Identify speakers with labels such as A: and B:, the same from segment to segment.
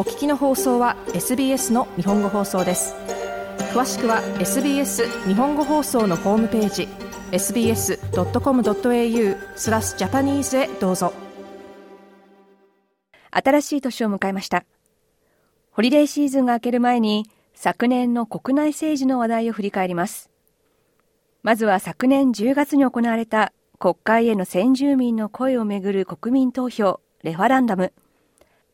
A: お聞きの放送は SBS の日本語放送です詳しくは SBS 日本語放送のホームページ sbs.com.au スラスジャパニーズへどうぞ
B: 新しい年を迎えましたホリデーシーズンが明ける前に昨年の国内政治の話題を振り返りますまずは昨年10月に行われた国会への先住民の声をめぐる国民投票レファランダム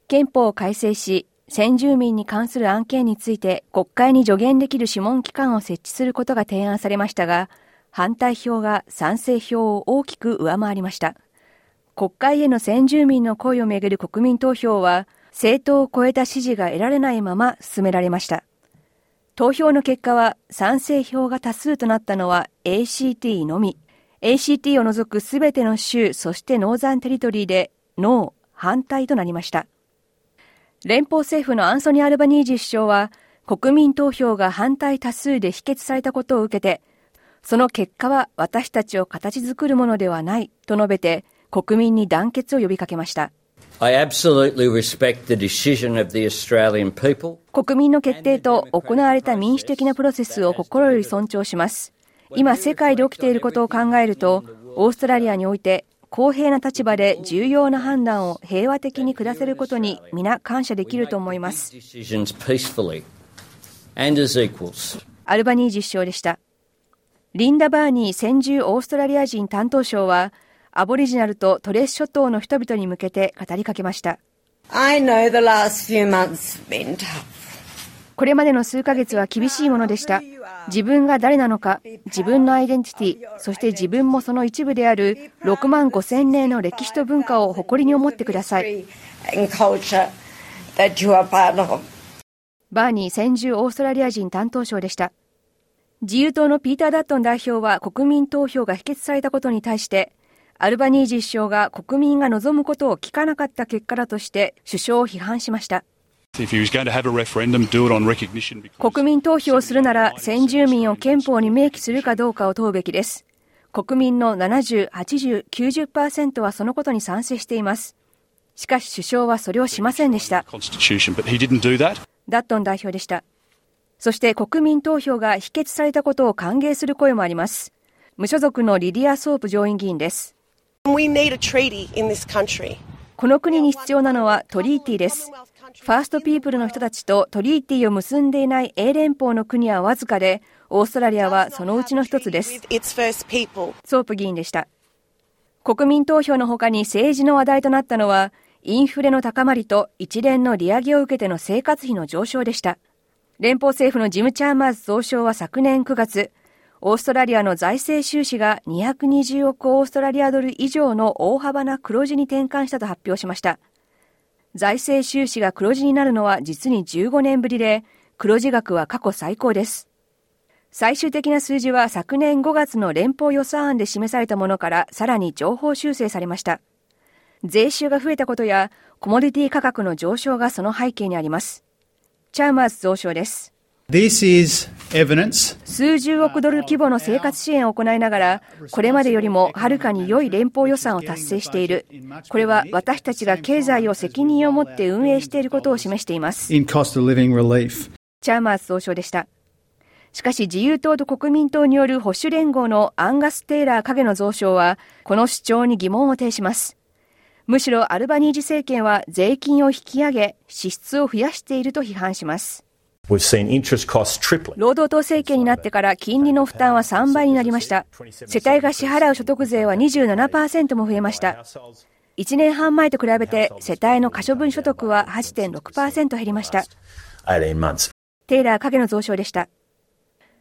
B: 憲法を改正し、先住民に関する案件について国会に助言できる諮問機関を設置することが提案されましたが、反対票が賛成票を大きく上回りました。国会への先住民の声をめぐる国民投票は、政党を超えた支持が得られないまま進められました。投票の結果は賛成票が多数となったのは ACT のみ。ACT を除くすべての州、そしてノーザンテリトリーでノー、反対となりました。連邦政府のアンソニー・アルバニージ首相は、国民投票が反対多数で否決されたことを受けて、その結果は私たちを形作るものではないと述べて、国民に団結を呼びかけました。国民の決定と行われた民主的なプロセスを心より尊重します。今、世界で起きていることを考えると、オーストラリアにおいて公平な立場で重要な判断を平和的に下せることに皆感謝できると思います。アルバニー実証でした。リンダ・バーニー先住オーストラリア人担当相は、アボリジナルとトレス諸島の人々に向けて語りかけました。I know the last few months been tough. これまでの数ヶ月は厳しいものでした。自分が誰なのか、自分のアイデンティティ、そして自分もその一部である6万5千年の歴史と文化を誇りに思ってください。バーニー先住オーストラリア人担当相でした。自由党のピーター・ダットン代表は国民投票が否決されたことに対して、アルバニージー首相が国民が望むことを聞かなかった結果だとして首相を批判しました。国民投票するなら先住民を憲法に明記するかどうかを問うべきです。国民の70、80、90%はそのことに賛成しています。しかし首相はそれをしませんでした。ダットン代表でした。そして国民投票が否決されたことを歓迎する声もあります。無所属のリディア・ソープ上院議員です。この国に必要なのはトリーティーです。ファーストピープルの人たちとトリーティーを結んでいない英連邦の国はわずかで、オーストラリアはそのうちの一つです。ソープ議員でした。国民投票のほかに政治の話題となったのは、インフレの高まりと一連の利上げを受けての生活費の上昇でした。連邦政府のジム・チャーマーズ総相は昨年9月、オーストラリアの財政収支が220億オーストラリアドル以上の大幅な黒字に転換したと発表しました。財政収支が黒字になるのは実に15年ぶりで、黒字額は過去最高です。最終的な数字は昨年5月の連邦予算案で示されたものからさらに情報修正されました。税収が増えたことや、コモディティ価格の上昇がその背景にあります。チャーマーズ増相です。This is 数十億ドル規模の生活支援を行いながら、これまでよりもはるかに良い連邦予算を達成している、これは私たちが経済を責任を持って運営していることを示しています。チャーマーズ総相でした。しかし自由党と国民党による保守連合のアンガス・テイラー影の増床は、この主張に疑問を呈します。むしろアルバニージ政権は税金を引き上げ、支出を増やしていると批判します。労働党政権になってから金利の負担は3倍になりました。世帯が支払う所得税は27%も増えました。1年半前と比べて世帯の可処分所得は8.6%減りました。テイラー影の増床でした。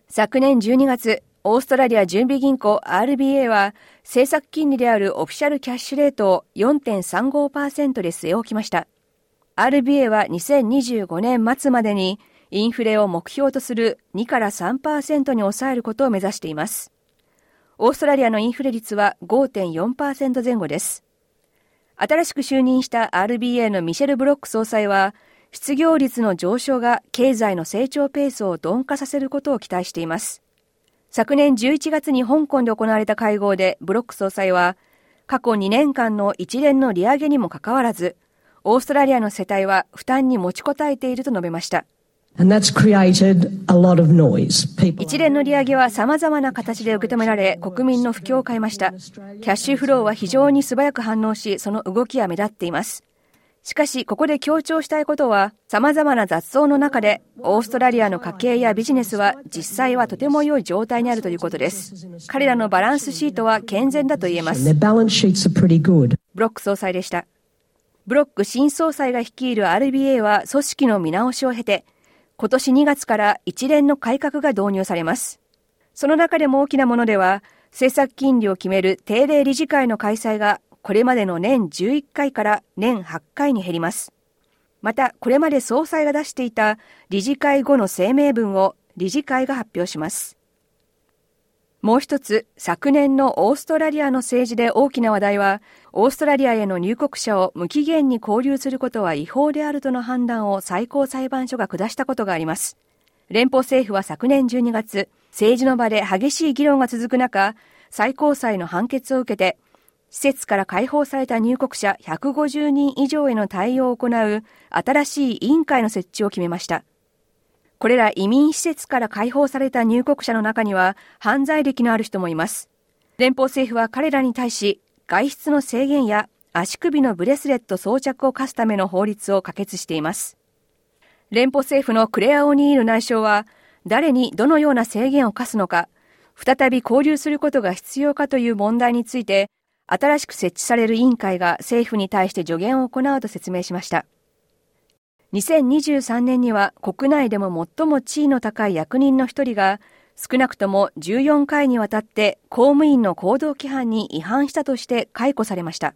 B: 昨年12月、オーストラリア準備銀行 RBA は政策金利であるオフィシャルキャッシュレートを4.35%で据え置きました。RBA は2025年末までにインフレを目標とする2から3%に抑えることを目指しています。オーストラリアのインフレ率は5.4%前後です。新しく就任した RBA のミシェル・ブロック総裁は、失業率の上昇が経済の成長ペースを鈍化させることを期待しています。昨年11月に香港で行われた会合でブロック総裁は、過去2年間の一連の利上げにもかかわらず、オーストラリアの世帯は負担に持ちこたえていると述べました。一連の利上げは様々な形で受け止められ、国民の不況を変えました。キャッシュフローは非常に素早く反応し、その動きは目立っています。しかし、ここで強調したいことは、様々な雑草の中で、オーストラリアの家計やビジネスは、実際はとても良い状態にあるということです。彼らのバランスシートは健全だと言えます。ブロック総裁でした。ブロック新総裁が率いる RBA は、組織の見直しを経て、今年2月から一連の改革が導入されます。その中でも大きなものでは、政策金利を決める定例理事会の開催がこれまでの年11回から年8回に減ります。また、これまで総裁が出していた理事会後の声明文を理事会が発表します。もう一つ、昨年のオーストラリアの政治で大きな話題は、オーストラリアへの入国者を無期限に拘留することは違法であるとの判断を最高裁判所が下したことがあります。連邦政府は昨年12月、政治の場で激しい議論が続く中、最高裁の判決を受けて、施設から解放された入国者150人以上への対応を行う新しい委員会の設置を決めました。これら移民施設から解放された入国者の中には犯罪歴のある人もいます。連邦政府は彼らに対し外出の制限や足首のブレスレット装着を課すための法律を可決しています。連邦政府のクレア・オニール内相は誰にどのような制限を課すのか、再び交流することが必要かという問題について新しく設置される委員会が政府に対して助言を行うと説明しました。2023年には国内でも最も地位の高い役人の一人が、少なくとも14回にわたって公務員の行動規範に違反したとして解雇されました。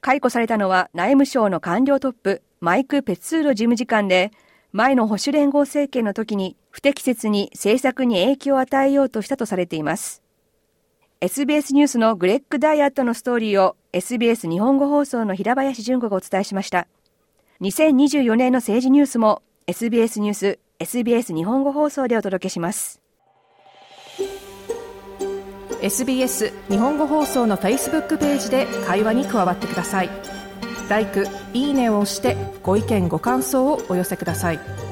B: 解雇されたのは内務省の官僚トップ、マイク・ペツーロ事務次官で、前の保守連合政権の時に不適切に政策に影響を与えようとしたとされています。SBS ニュースのグレッグ・ダイアットのストーリーを SBS 日本語放送の平林純子がお伝えしました。2024年の政治ニュースも SBS ニュース SBS 日本語放送でお届けします
A: SBS 日本語放送の Facebook ページで会話に加わってください l i いいねを押してご意見ご感想をお寄せください